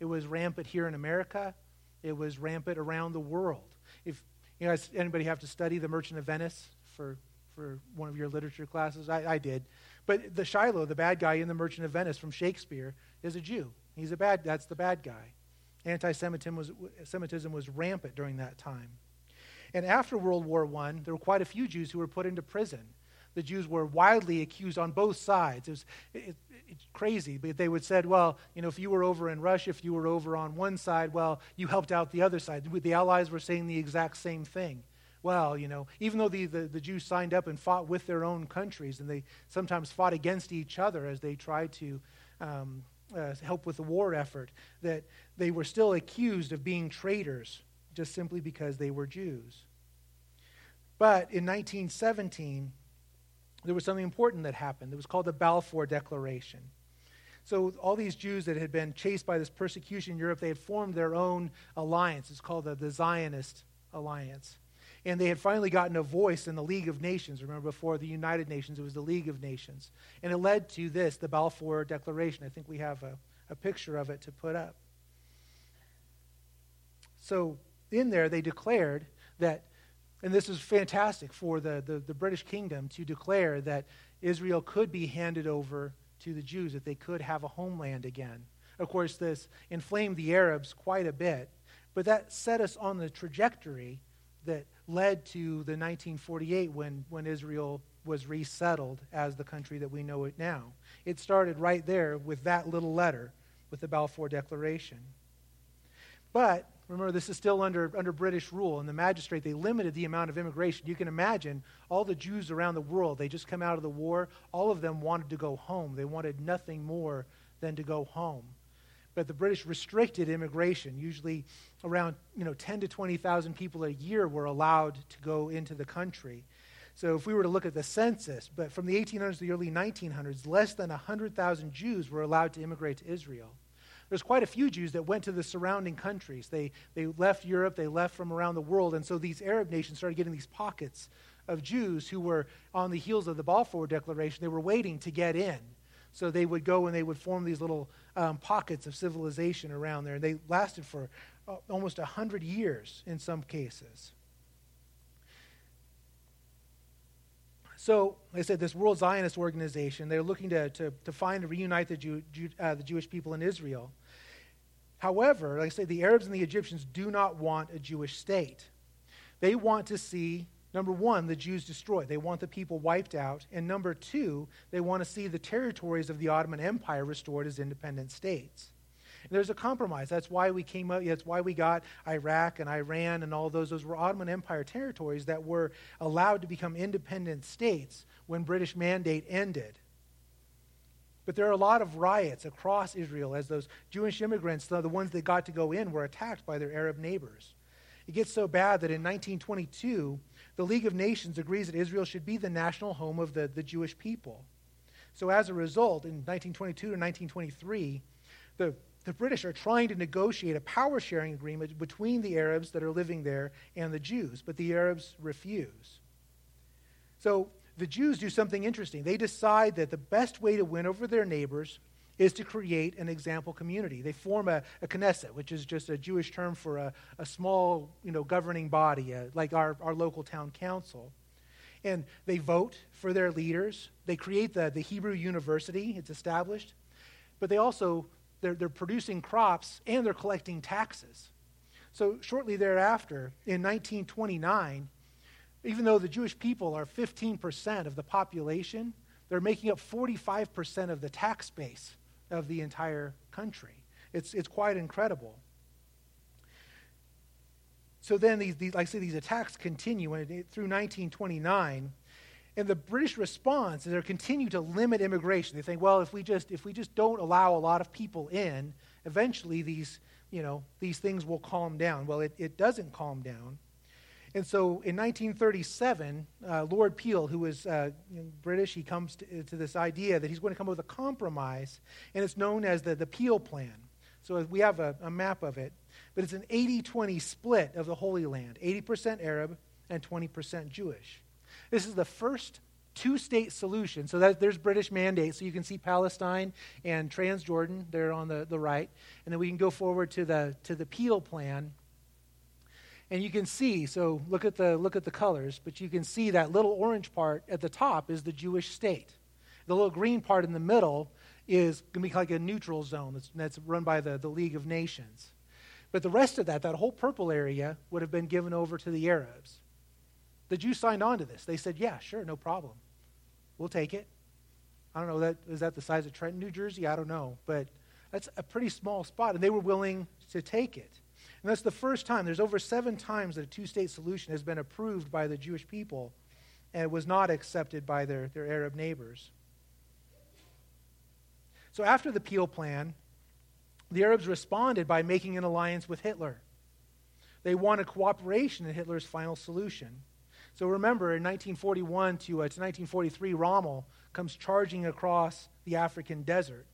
It was rampant here in America. It was rampant around the world. If you know, anybody have to study The Merchant of Venice for, for one of your literature classes? I, I did. But the Shylock, the bad guy in The Merchant of Venice from Shakespeare, is a Jew. He's a bad, that's the bad guy. Anti-Semitism was, Semitism was rampant during that time. And after World War I, there were quite a few Jews who were put into prison. The Jews were widely accused on both sides. It was, it, it's crazy, but they would said, well, you know, if you were over in Russia, if you were over on one side, well, you helped out the other side. The Allies were saying the exact same thing. Well, you know, even though the, the, the Jews signed up and fought with their own countries, and they sometimes fought against each other as they tried to um, uh, help with the war effort, that they were still accused of being traitors just simply because they were Jews. But in 1917, there was something important that happened. It was called the Balfour Declaration. So, all these Jews that had been chased by this persecution in Europe, they had formed their own alliance. It's called the, the Zionist Alliance. And they had finally gotten a voice in the League of Nations. Remember, before the United Nations, it was the League of Nations. And it led to this, the Balfour Declaration. I think we have a, a picture of it to put up. So, in there, they declared that, and this is fantastic for the, the, the British kingdom to declare that Israel could be handed over to the Jews, that they could have a homeland again. Of course, this inflamed the Arabs quite a bit, but that set us on the trajectory that led to the 1948 when, when Israel was resettled as the country that we know it now. It started right there with that little letter, with the Balfour Declaration. But remember, this is still under, under British rule, and the magistrate, they limited the amount of immigration. You can imagine all the Jews around the world, they just come out of the war, all of them wanted to go home. They wanted nothing more than to go home. But the British restricted immigration. Usually around you know, 10 to 20,000 people a year were allowed to go into the country. So if we were to look at the census, but from the 1800s to the early 1900s, less than 100,000 Jews were allowed to immigrate to Israel there's quite a few Jews that went to the surrounding countries. They, they left Europe, they left from around the world, and so these Arab nations started getting these pockets of Jews who were on the heels of the Balfour Declaration. They were waiting to get in. So they would go and they would form these little um, pockets of civilization around there. And they lasted for uh, almost 100 years in some cases. So, I said, this World Zionist organization, they're looking to, to, to find and reunite the, Jew, Jew, uh, the Jewish people in Israel. However, like I say, the Arabs and the Egyptians do not want a Jewish state. They want to see, number one, the Jews destroyed. They want the people wiped out. And number two, they want to see the territories of the Ottoman Empire restored as independent states. There's a compromise. That's why we came up, that's why we got Iraq and Iran and all those. Those were Ottoman Empire territories that were allowed to become independent states when British mandate ended. But there are a lot of riots across Israel as those Jewish immigrants, the, the ones that got to go in, were attacked by their Arab neighbors. It gets so bad that in 1922, the League of Nations agrees that Israel should be the national home of the, the Jewish people. So as a result, in 1922 to 1923, the the British are trying to negotiate a power sharing agreement between the Arabs that are living there and the Jews, but the Arabs refuse. So the Jews do something interesting. They decide that the best way to win over their neighbors is to create an example community. They form a, a Knesset, which is just a Jewish term for a, a small you know, governing body, uh, like our, our local town council. And they vote for their leaders. They create the, the Hebrew University, it's established. But they also they're, they're producing crops and they're collecting taxes. So, shortly thereafter, in 1929, even though the Jewish people are 15% of the population, they're making up 45% of the tax base of the entire country. It's, it's quite incredible. So then, these, these, like I say, these attacks continue and it, through 1929. And the British response is they continue to limit immigration. They think, well, if we just if we just don't allow a lot of people in, eventually these you know these things will calm down. Well, it, it doesn't calm down. And so in 1937, uh, Lord Peel, who was uh, British, he comes to, to, this idea that he's going to come up with a compromise, and it's known as the, the Peel Plan. So we have a, a map of it, but it's an 80 20 split of the Holy Land 80% Arab and 20% Jewish. This is the first two state solution. So that, there's British mandate. So you can see Palestine and Transjordan there on the, the right. And then we can go forward to the, to the Peel plan. And you can see, so look at, the, look at the colors, but you can see that little orange part at the top is the Jewish state. The little green part in the middle is going to be like a neutral zone that's, that's run by the, the League of Nations. But the rest of that, that whole purple area, would have been given over to the Arabs. The Jews signed on to this. They said, yeah, sure, no problem. We'll take it. I don't know, that, is that the size of Trenton, New Jersey? I don't know. But that's a pretty small spot, and they were willing to take it. And that's the first time. There's over seven times that a two state solution has been approved by the Jewish people and was not accepted by their, their Arab neighbors. So after the Peel Plan, the Arabs responded by making an alliance with Hitler. They wanted cooperation in Hitler's final solution. So remember, in 1941 to, uh, to 1943, Rommel comes charging across the African desert.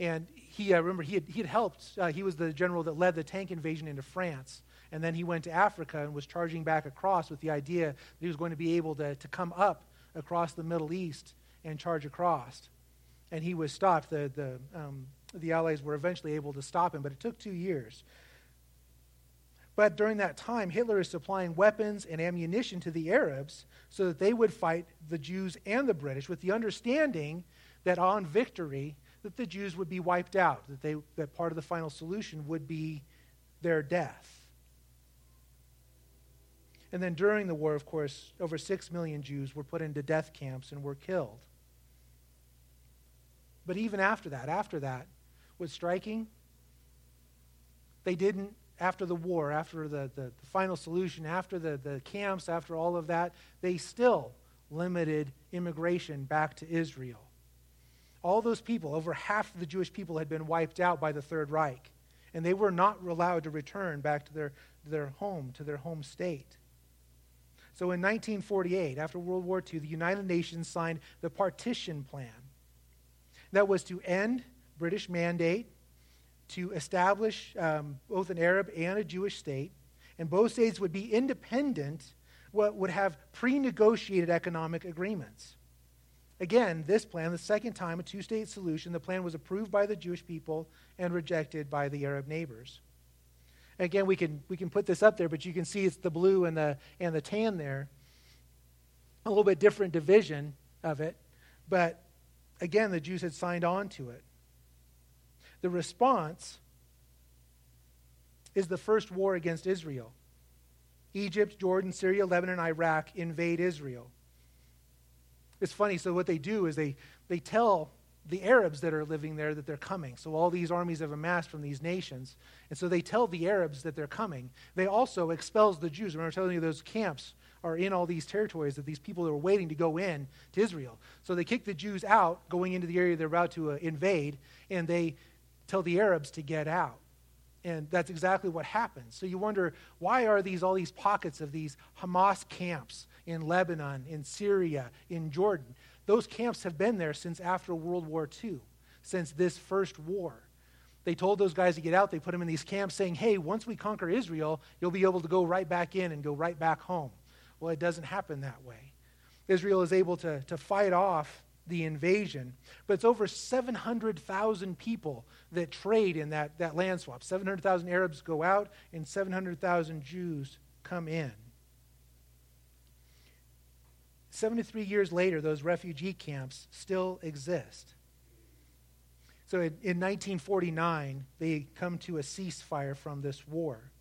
And he, uh, remember, he had, he had helped, uh, he was the general that led the tank invasion into France. And then he went to Africa and was charging back across with the idea that he was going to be able to, to come up across the Middle East and charge across. And he was stopped. The, the, um, the Allies were eventually able to stop him, but it took two years. But during that time, Hitler is supplying weapons and ammunition to the Arabs so that they would fight the Jews and the British with the understanding that on victory, that the Jews would be wiped out, that, they, that part of the final solution would be their death. And then during the war, of course, over six million Jews were put into death camps and were killed. But even after that, after that, was striking, they didn't, after the war, after the, the, the final solution, after the, the camps, after all of that, they still limited immigration back to Israel. All those people, over half of the Jewish people, had been wiped out by the Third Reich, and they were not allowed to return back to their, their home, to their home state. So in 1948, after World War II, the United Nations signed the Partition Plan. That was to end British mandate, to establish um, both an Arab and a Jewish state, and both states would be independent, what would have pre negotiated economic agreements. Again, this plan, the second time, a two state solution, the plan was approved by the Jewish people and rejected by the Arab neighbors. Again, we can, we can put this up there, but you can see it's the blue and the, and the tan there. A little bit different division of it, but again, the Jews had signed on to it. The response is the first war against Israel. Egypt, Jordan, Syria, Lebanon, Iraq invade Israel. It's funny, so what they do is they, they tell the Arabs that are living there that they're coming. So all these armies have amassed from these nations. And so they tell the Arabs that they're coming. They also expels the Jews. Remember telling you those camps are in all these territories that these people are waiting to go in to Israel. So they kick the Jews out going into the area they're about to uh, invade and they tell the Arabs to get out. And that's exactly what happens. So you wonder why are these all these pockets of these Hamas camps in Lebanon, in Syria, in Jordan? Those camps have been there since after World War II, since this first war. They told those guys to get out. They put them in these camps saying, hey, once we conquer Israel, you'll be able to go right back in and go right back home. Well, it doesn't happen that way. Israel is able to, to fight off the invasion, but it's over 700,000 people that trade in that, that land swap. 700,000 Arabs go out, and 700,000 Jews come in. 73 years later, those refugee camps still exist. So in, in 1949, they come to a ceasefire from this war.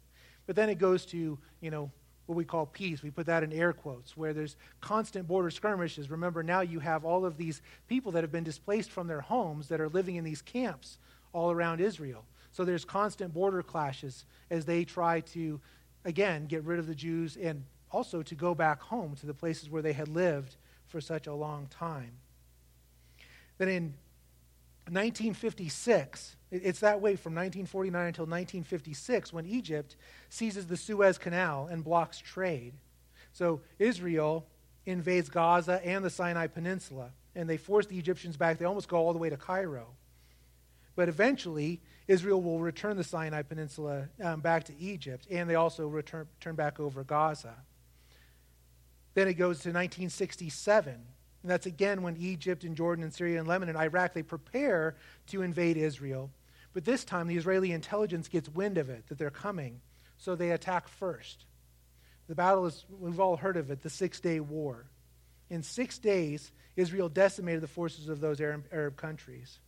But then it goes to, you know, what we call peace. We put that in air quotes, where there's constant border skirmishes. Remember, now you have all of these people that have been displaced from their homes that are living in these camps all around Israel. So there's constant border clashes as they try to, again, get rid of the Jews and also to go back home to the places where they had lived for such a long time. Then in 1956, it's that way from 1949 until 1956 when Egypt seizes the Suez Canal and blocks trade. So Israel invades Gaza and the Sinai Peninsula, and they force the Egyptians back. They almost go all the way to Cairo. But eventually, Israel will return the Sinai Peninsula um, back to Egypt, and they also return, turn back over Gaza. Then it goes to 1967. And that's again when Egypt and Jordan and Syria and Lebanon and Iraq, they prepare to invade Israel. But this time, the Israeli intelligence gets wind of it, that they're coming. So they attack first. The battle is, we've all heard of it, the Six Day War. In six days, Israel decimated the forces of those Arab, Arab countries.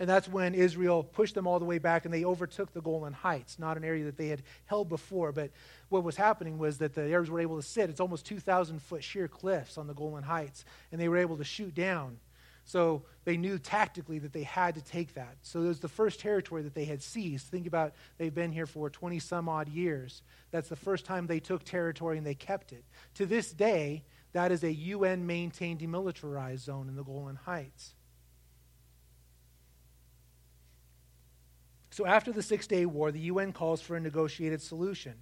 And that's when Israel pushed them all the way back and they overtook the Golan Heights, not an area that they had held before. But what was happening was that the Arabs were able to sit. It's almost 2,000 foot sheer cliffs on the Golan Heights, and they were able to shoot down. So they knew tactically that they had to take that. So it was the first territory that they had seized. Think about they've been here for 20 some odd years. That's the first time they took territory and they kept it. To this day, that is a UN maintained demilitarized zone in the Golan Heights. So after the Six Day War, the UN calls for a negotiated solution.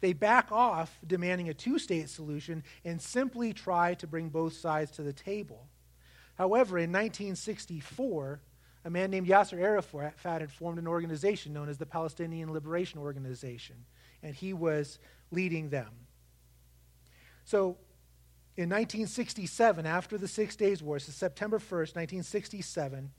They back off demanding a two state solution and simply try to bring both sides to the table. However, in 1964, a man named Yasser Arafat had formed an organization known as the Palestinian Liberation Organization, and he was leading them. So, in 1967, after the Six Days War, so September 1st, 1967,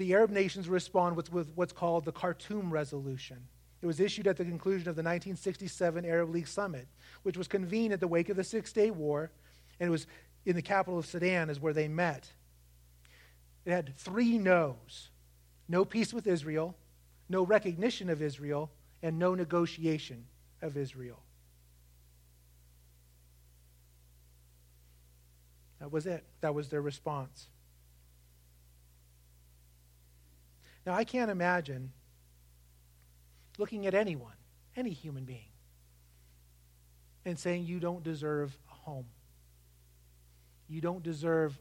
the Arab nations respond with, with what's called the Khartoum Resolution. It was issued at the conclusion of the 1967 Arab League Summit, which was convened at the wake of the Six Day War, and it was in the capital of Sudan, is where they met. It had three no's no peace with Israel, no recognition of Israel, and no negotiation of Israel. That was it. That was their response. Now, I can't imagine looking at anyone, any human being, and saying, You don't deserve a home. You don't deserve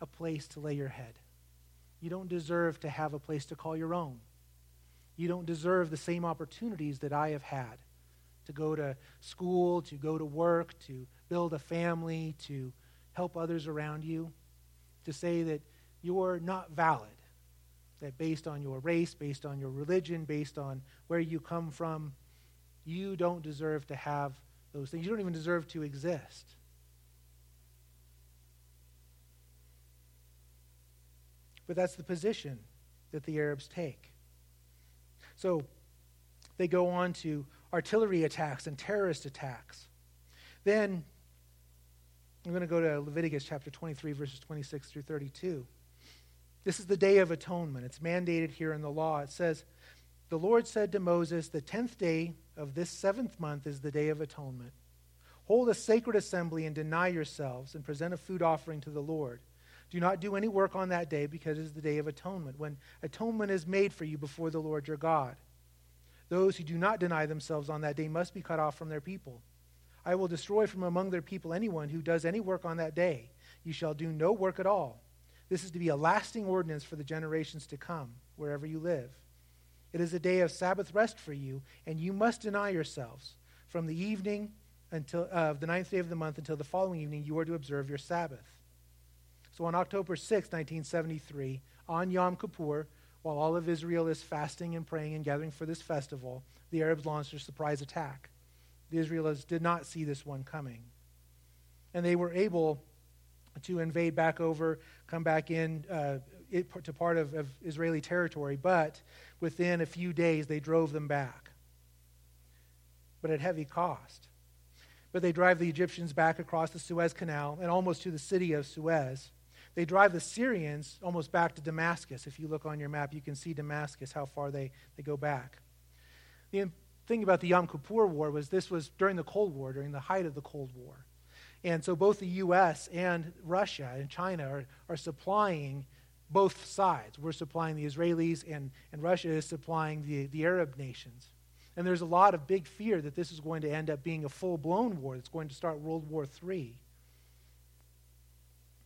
a place to lay your head. You don't deserve to have a place to call your own. You don't deserve the same opportunities that I have had to go to school, to go to work, to build a family, to help others around you. To say that you're not valid, that based on your race, based on your religion, based on where you come from, you don't deserve to have those things. You don't even deserve to exist. But that's the position that the Arabs take. So they go on to artillery attacks and terrorist attacks. Then I'm going to go to Leviticus chapter 23, verses 26 through 32. This is the Day of Atonement. It's mandated here in the law. It says, The Lord said to Moses, The tenth day of this seventh month is the Day of Atonement. Hold a sacred assembly and deny yourselves and present a food offering to the Lord. Do not do any work on that day because it is the day of atonement, when atonement is made for you before the Lord your God. Those who do not deny themselves on that day must be cut off from their people. I will destroy from among their people anyone who does any work on that day. You shall do no work at all. This is to be a lasting ordinance for the generations to come, wherever you live. It is a day of Sabbath rest for you, and you must deny yourselves. From the evening until uh, the ninth day of the month until the following evening, you are to observe your Sabbath. So on October 6, 1973, on Yom Kippur, while all of Israel is fasting and praying and gathering for this festival, the Arabs launched a surprise attack. The Israelites did not see this one coming. And they were able to invade back over, come back in uh, it, to part of, of Israeli territory, but within a few days they drove them back. But at heavy cost. But they drive the Egyptians back across the Suez Canal and almost to the city of Suez. They drive the Syrians almost back to Damascus. If you look on your map, you can see Damascus, how far they, they go back. The thing about the Yom Kippur War was this was during the Cold War, during the height of the Cold War. And so both the U.S. and Russia and China are, are supplying both sides. We're supplying the Israelis, and, and Russia is supplying the, the Arab nations. And there's a lot of big fear that this is going to end up being a full blown war that's going to start World War III.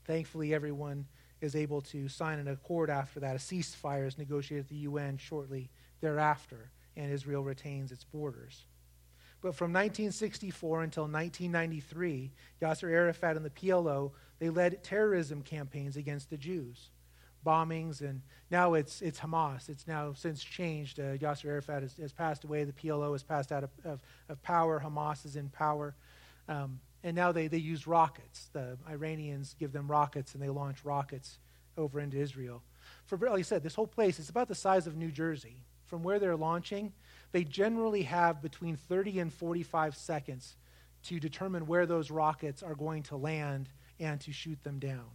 Thankfully, everyone is able to sign an accord after that. A ceasefire is negotiated at the UN shortly thereafter, and Israel retains its borders. But from 1964 until 1993, Yasser Arafat and the PLO, they led terrorism campaigns against the Jews, bombings, and now it's, it's Hamas. It's now since changed. Uh, Yasser Arafat has, has, passed away. The PLO has passed out of, of, of power. Hamas is in power. Um, and now they, they use rockets. The Iranians give them rockets, and they launch rockets over into Israel. For, like I said, this whole place is about the size of New Jersey. From where they're launching, they generally have between 30 and 45 seconds to determine where those rockets are going to land and to shoot them down.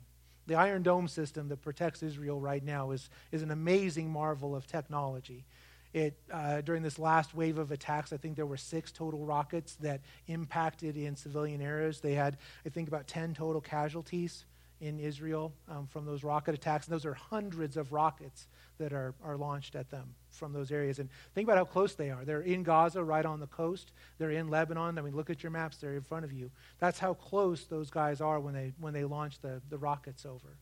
The Iron Dome system that protects Israel right now is, is an amazing marvel of technology. It, uh, during this last wave of attacks, I think there were six total rockets that impacted in civilian areas. They had, I think, about 10 total casualties in Israel um, from those rocket attacks. And those are hundreds of rockets that are, are launched at them from those areas. And think about how close they are. They're in Gaza, right on the coast. They're in Lebanon. I mean, look at your maps, they're in front of you. That's how close those guys are when they, when they launch the, the rockets over.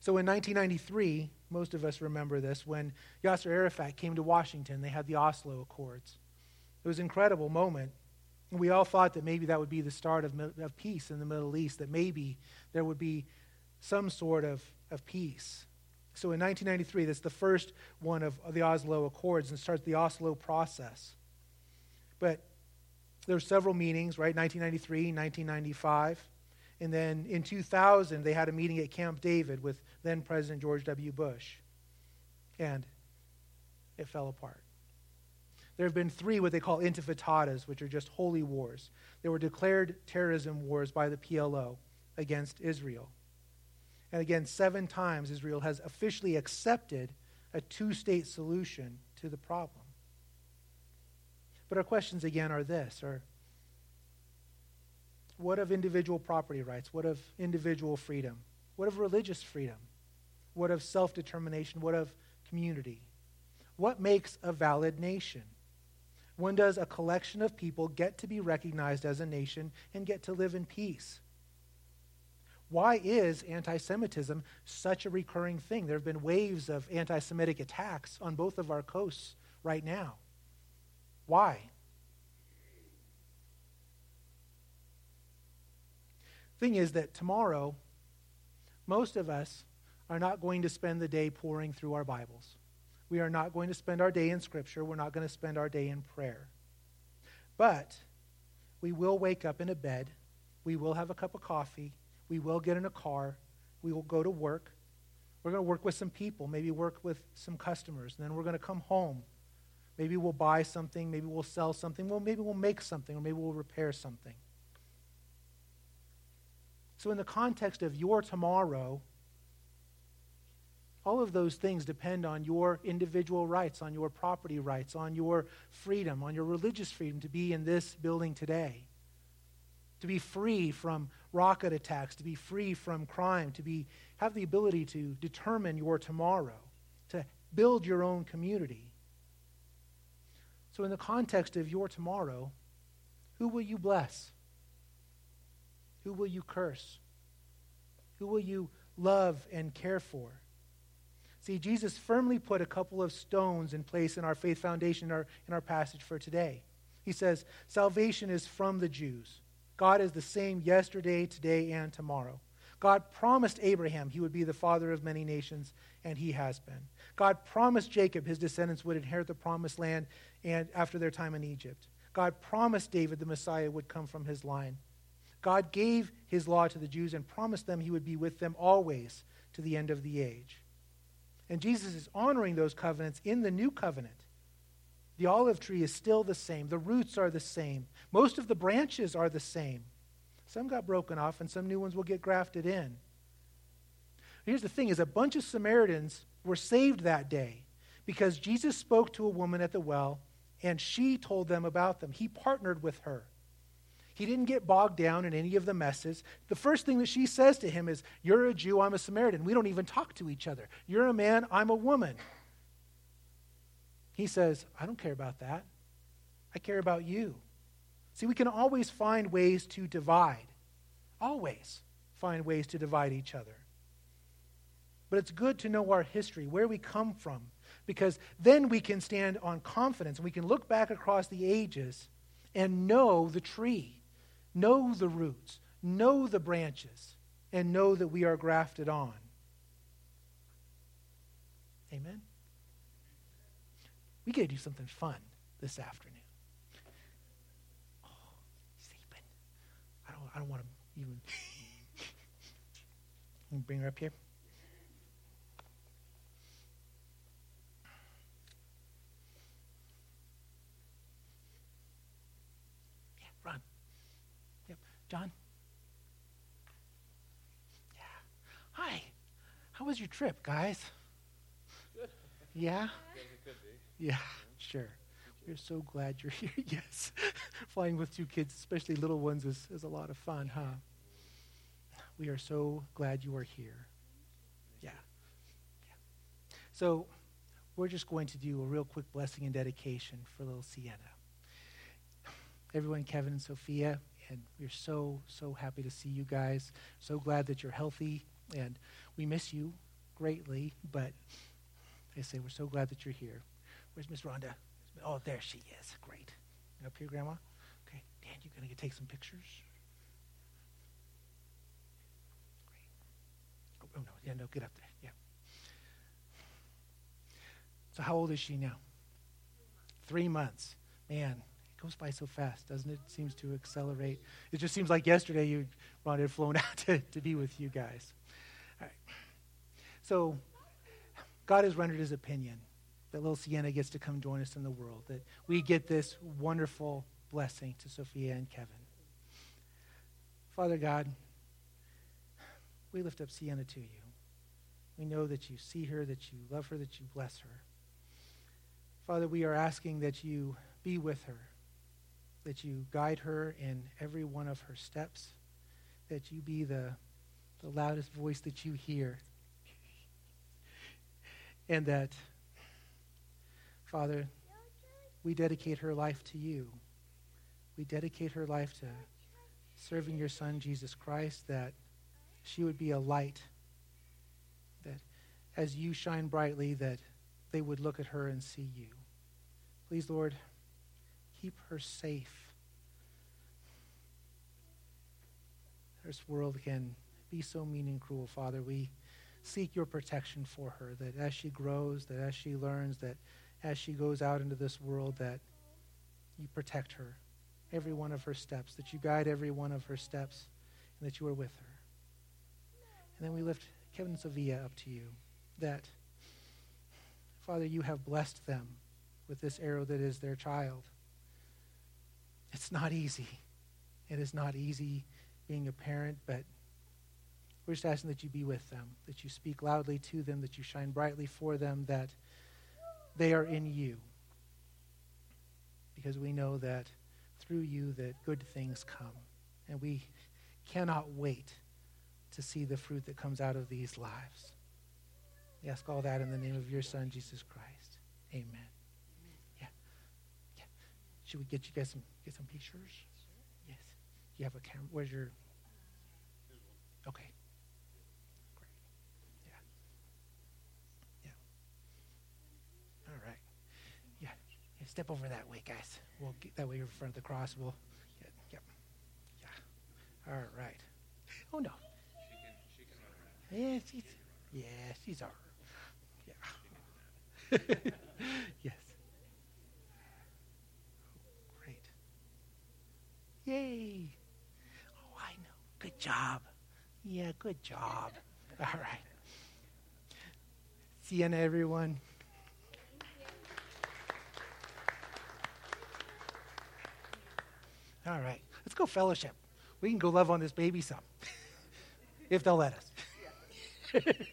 So in 1993, most of us remember this, when Yasser Arafat came to Washington, they had the Oslo Accords. It was an incredible moment. We all thought that maybe that would be the start of, of peace in the Middle East, that maybe there would be some sort of, of peace. So in 1993, that's the first one of, of the Oslo Accords and starts the Oslo process. But there were several meetings, right? 1993, 1995. And then in 2000, they had a meeting at Camp David with then President George W. Bush. And it fell apart. There have been three what they call intifadadas, which are just holy wars. They were declared terrorism wars by the PLO against Israel. And again, seven times Israel has officially accepted a two state solution to the problem. But our questions again are this are what of individual property rights? What of individual freedom? What of religious freedom? What of self determination? What of community? What makes a valid nation? When does a collection of people get to be recognized as a nation and get to live in peace? Why is anti Semitism such a recurring thing? There have been waves of anti Semitic attacks on both of our coasts right now. Why? Thing is that tomorrow, most of us are not going to spend the day pouring through our Bibles. We are not going to spend our day in Scripture. We're not going to spend our day in prayer. But we will wake up in a bed. We will have a cup of coffee. We will get in a car. We will go to work. We're going to work with some people, maybe work with some customers. And then we're going to come home. Maybe we'll buy something. Maybe we'll sell something. Well, maybe we'll make something, or maybe we'll repair something. So, in the context of your tomorrow, all of those things depend on your individual rights, on your property rights, on your freedom, on your religious freedom to be in this building today, to be free from rocket attacks, to be free from crime, to be, have the ability to determine your tomorrow, to build your own community. So, in the context of your tomorrow, who will you bless? Who will you curse? Who will you love and care for? See, Jesus firmly put a couple of stones in place in our faith foundation in our, in our passage for today. He says, Salvation is from the Jews. God is the same yesterday, today, and tomorrow. God promised Abraham he would be the father of many nations, and he has been. God promised Jacob his descendants would inherit the promised land and after their time in Egypt. God promised David the Messiah would come from his line. God gave his law to the Jews and promised them he would be with them always to the end of the age. And Jesus is honoring those covenants in the new covenant. The olive tree is still the same, the roots are the same, most of the branches are the same. Some got broken off, and some new ones will get grafted in. Here's the thing is a bunch of Samaritans were saved that day because Jesus spoke to a woman at the well and she told them about them. He partnered with her. He didn't get bogged down in any of the messes. The first thing that she says to him is, You're a Jew, I'm a Samaritan. We don't even talk to each other. You're a man, I'm a woman. He says, I don't care about that. I care about you. See, we can always find ways to divide. Always find ways to divide each other. But it's good to know our history, where we come from, because then we can stand on confidence we can look back across the ages and know the tree, know the roots, know the branches, and know that we are grafted on. Amen? We got to do something fun this afternoon. Oh, sleeping. I don't, I don't want to even. bring her up here. John? Yeah. Hi. How was your trip, guys? Good. Yeah? Yeah, sure. We're so glad you're here. yes. Flying with two kids, especially little ones, is, is a lot of fun, huh? We are so glad you are here. Yeah. yeah. So, we're just going to do a real quick blessing and dedication for little Sienna. Everyone, Kevin and Sophia, and we're so, so happy to see you guys. So glad that you're healthy, and we miss you greatly, but I say, We're so glad that you're here. Where's Miss Rhonda? Oh, there she is. Great. Up here, Grandma? Okay. Dan, you going to take some pictures? Great. Oh, oh, no. Yeah, no, get up there. Yeah. So, how old is she now? Three months. Man, goes by so fast, doesn't it? it seems to accelerate. It just seems like yesterday you, wanted flown out to, to be with you guys. All right. So, God has rendered his opinion that little Sienna gets to come join us in the world, that we get this wonderful blessing to Sophia and Kevin. Father God, we lift up Sienna to you. We know that you see her, that you love her, that you bless her. Father, we are asking that you be with her, that you guide her in every one of her steps, that you be the, the loudest voice that you hear, and that Father, we dedicate her life to you. We dedicate her life to serving your Son, Jesus Christ, that she would be a light, that as you shine brightly, that they would look at her and see you. Please, Lord, keep her safe. This world can be so mean and cruel, Father. We seek your protection for her, that as she grows, that as she learns, that as she goes out into this world that you protect her, every one of her steps, that you guide every one of her steps, and that you are with her. And then we lift Kevin and Sophia up to you, that, Father, you have blessed them with this arrow that is their child. It's not easy. It is not easy being a parent, but we're just asking that you be with them, that you speak loudly to them, that you shine brightly for them, that they are in you. Because we know that through you that good things come. And we cannot wait to see the fruit that comes out of these lives. We ask all that in the name of your Son, Jesus Christ. Amen. Yeah. Yeah. Should we get you guys some get some pictures? Yes. You have a camera. Where's your Okay. Great. Yeah. Yeah. All right. Yeah. yeah step over that way, guys. We'll get that way in front of the cross. We'll yep. Yeah. All right. Oh, no. She can, she can run around. Yeah, she's, yeah, she's right. Yeah. yes. Great. Yay. Oh, I know. Good job. Yeah, good job. All right. Sienna, everyone. All right, let's go fellowship. We can go love on this baby some, if they'll let us.